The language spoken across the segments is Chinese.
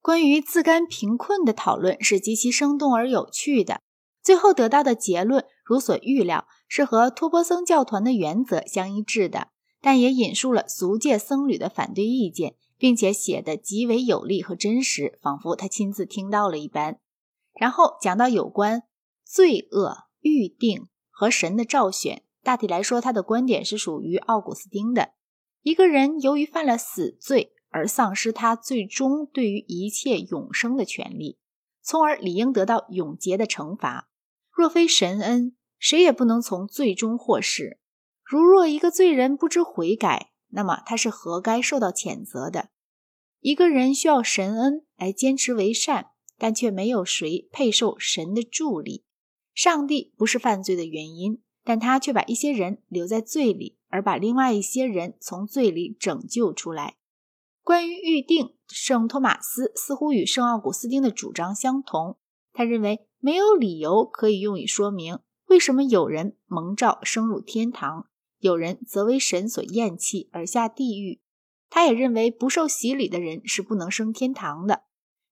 关于自甘贫困的讨论是极其生动而有趣的。最后得到的结论，如所预料，是和托钵僧教团的原则相一致的，但也引述了俗界僧侣的反对意见，并且写得极为有力和真实，仿佛他亲自听到了一般。然后讲到有关罪恶、预定和神的召选，大体来说，他的观点是属于奥古斯丁的。一个人由于犯了死罪而丧失他最终对于一切永生的权利，从而理应得到永劫的惩罚。若非神恩，谁也不能从罪中获释。如若一个罪人不知悔改，那么他是活该受到谴责的。一个人需要神恩来坚持为善，但却没有谁配受神的助力。上帝不是犯罪的原因，但他却把一些人留在罪里，而把另外一些人从罪里拯救出来。关于预定，圣托马斯似乎与圣奥古斯丁的主张相同。他认为。没有理由可以用以说明为什么有人蒙召升入天堂，有人则为神所厌弃而下地狱。他也认为不受洗礼的人是不能升天堂的。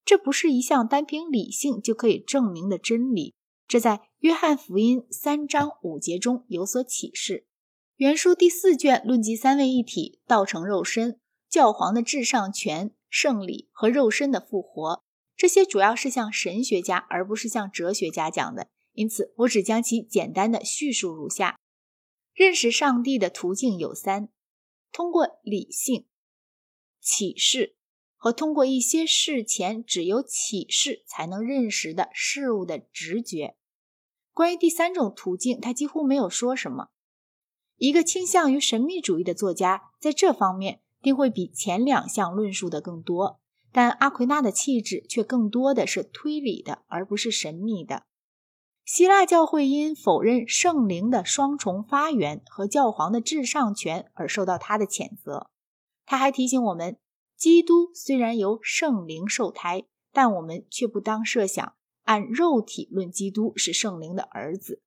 这不是一项单凭理性就可以证明的真理。这在约翰福音三章五节中有所启示。原书第四卷论及三位一体、道成肉身、教皇的至上权、圣礼和肉身的复活。这些主要是向神学家，而不是向哲学家讲的，因此我只将其简单的叙述如下：认识上帝的途径有三，通过理性、启示和通过一些事前只有启示才能认识的事物的直觉。关于第三种途径，他几乎没有说什么。一个倾向于神秘主义的作家在这方面定会比前两项论述的更多。但阿奎那的气质却更多的是推理的，而不是神秘的。希腊教会因否认圣灵的双重发源和教皇的至上权而受到他的谴责。他还提醒我们，基督虽然由圣灵受胎，但我们却不当设想按肉体论基督是圣灵的儿子。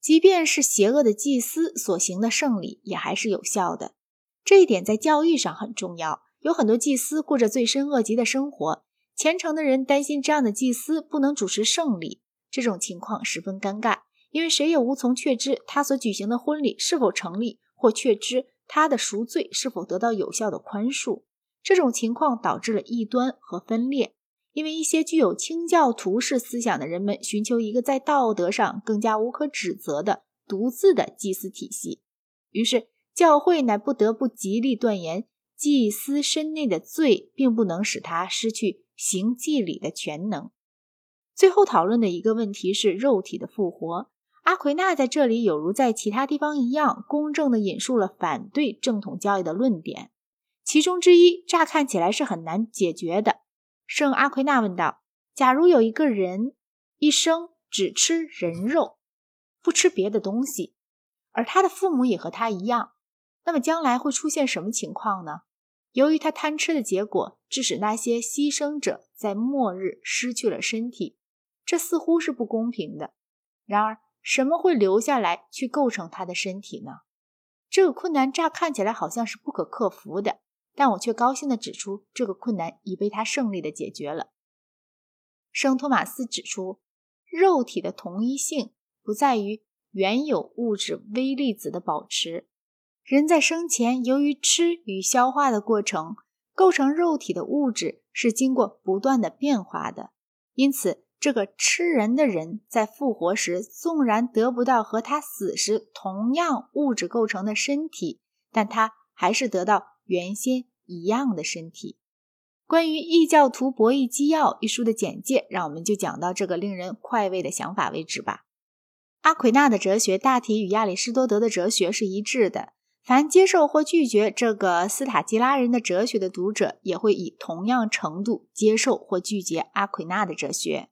即便是邪恶的祭司所行的圣礼，也还是有效的。这一点在教育上很重要。有很多祭司过着罪深恶极的生活，虔诚的人担心这样的祭司不能主持圣礼，这种情况十分尴尬，因为谁也无从确知他所举行的婚礼是否成立，或确知他的赎罪是否得到有效的宽恕。这种情况导致了异端和分裂，因为一些具有清教徒式思想的人们寻求一个在道德上更加无可指责的独自的祭祀体系，于是教会乃不得不极力断言。祭司身内的罪，并不能使他失去行祭礼的全能。最后讨论的一个问题是肉体的复活。阿奎那在这里有如在其他地方一样，公正地引述了反对正统教义的论点。其中之一，乍看起来是很难解决的。圣阿奎那问道：“假如有一个人一生只吃人肉，不吃别的东西，而他的父母也和他一样，那么将来会出现什么情况呢？”由于他贪吃的结果，致使那些牺牲者在末日失去了身体，这似乎是不公平的。然而，什么会留下来去构成他的身体呢？这个困难乍看起来好像是不可克服的，但我却高兴地指出，这个困难已被他胜利地解决了。圣托马斯指出，肉体的同一性不在于原有物质微粒子的保持。人在生前，由于吃与消化的过程，构成肉体的物质是经过不断的变化的。因此，这个吃人的人在复活时，纵然得不到和他死时同样物质构成的身体，但他还是得到原先一样的身体。关于《异教徒博弈纪要》一书的简介，让我们就讲到这个令人快慰的想法为止吧。阿奎那的哲学大体与亚里士多德的哲学是一致的。凡接受或拒绝这个斯塔基拉人的哲学的读者，也会以同样程度接受或拒绝阿奎那的哲学。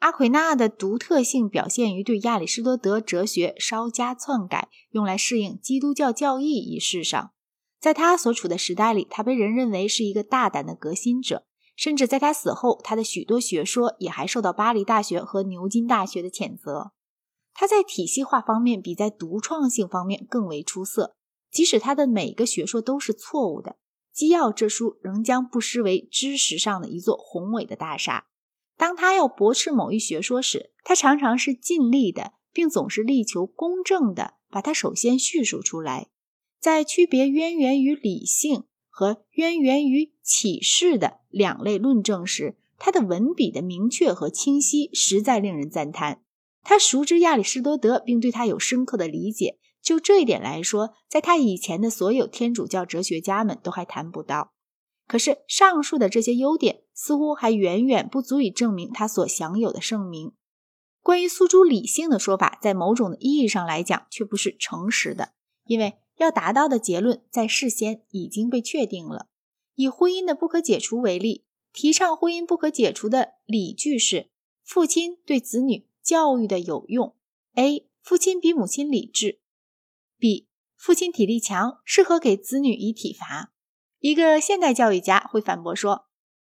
阿奎那的独特性表现于对亚里士多德哲学稍加篡改，用来适应基督教教义一事上。在他所处的时代里，他被人认为是一个大胆的革新者，甚至在他死后，他的许多学说也还受到巴黎大学和牛津大学的谴责。他在体系化方面比在独创性方面更为出色。即使他的每个学说都是错误的，基要这书仍将不失为知识上的一座宏伟的大厦。当他要驳斥某一学说时，他常常是尽力的，并总是力求公正的把它首先叙述出来。在区别渊源于理性和渊源于启示的两类论证时，他的文笔的明确和清晰实在令人赞叹。他熟知亚里士多德，并对他有深刻的理解。就这一点来说，在他以前的所有天主教哲学家们都还谈不到。可是，上述的这些优点似乎还远远不足以证明他所享有的盛名。关于诉诸理性的说法，在某种的意义上来讲，却不是诚实的，因为要达到的结论在事先已经被确定了。以婚姻的不可解除为例，提倡婚姻不可解除的理据是父亲对子女教育的有用。A. 父亲比母亲理智。B. 父亲体力强，适合给子女以体罚。一个现代教育家会反驳说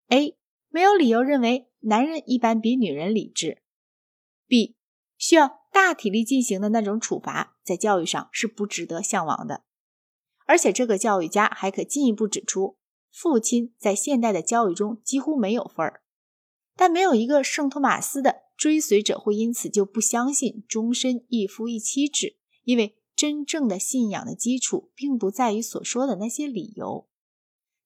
：A. 没有理由认为男人一般比女人理智。B. 需要大体力进行的那种处罚，在教育上是不值得向往的。而且，这个教育家还可进一步指出，父亲在现代的教育中几乎没有份儿。但没有一个圣托马斯的追随者会因此就不相信终身一夫一妻制，因为。真正的信仰的基础，并不在于所说的那些理由。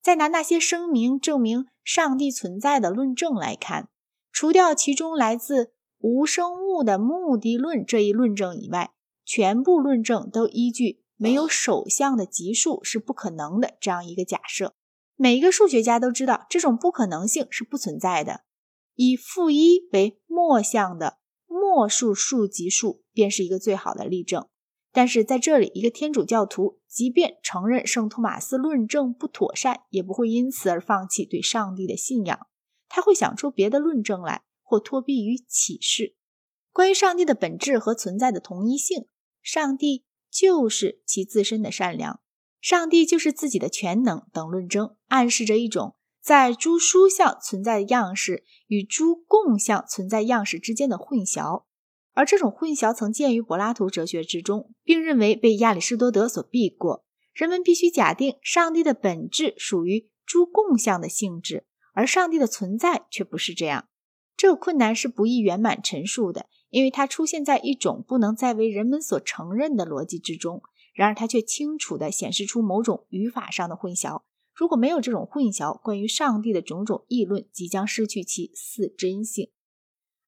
再拿那些声明证明上帝存在的论证来看，除掉其中来自无生物的目的论这一论证以外，全部论证都依据没有首相的级数是不可能的这样一个假设。每一个数学家都知道这种不可能性是不存在的。以负一为末项的末数数级数，便是一个最好的例证。但是在这里，一个天主教徒即便承认圣托马斯论证不妥善，也不会因此而放弃对上帝的信仰。他会想出别的论证来，或托庇于启示。关于上帝的本质和存在的同一性，上帝就是其自身的善良，上帝就是自己的全能等论证，暗示着一种在诸书相存在的样式与诸共相存在样式之间的混淆。而这种混淆曾见于柏拉图哲学之中，并认为被亚里士多德所避过。人们必须假定上帝的本质属于诸共相的性质，而上帝的存在却不是这样。这个困难是不易圆满陈述的，因为它出现在一种不能再为人们所承认的逻辑之中。然而，它却清楚地显示出某种语法上的混淆。如果没有这种混淆，关于上帝的种种议论即将失去其似真性。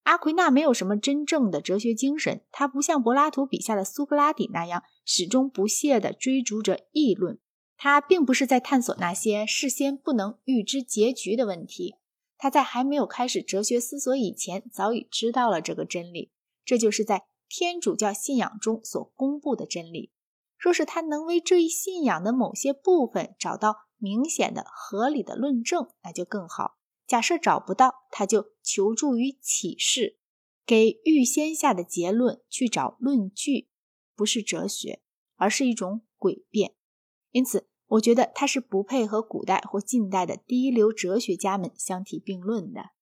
阿奎那没有什么真正的哲学精神，他不像柏拉图笔下的苏格拉底那样始终不懈地追逐着议论。他并不是在探索那些事先不能预知结局的问题，他在还没有开始哲学思索以前，早已知道了这个真理。这就是在天主教信仰中所公布的真理。若是他能为这一信仰的某些部分找到明显的、合理的论证，那就更好。假设找不到，他就求助于启示，给预先下的结论去找论据，不是哲学，而是一种诡辩。因此，我觉得他是不配和古代或近代的第一流哲学家们相提并论的。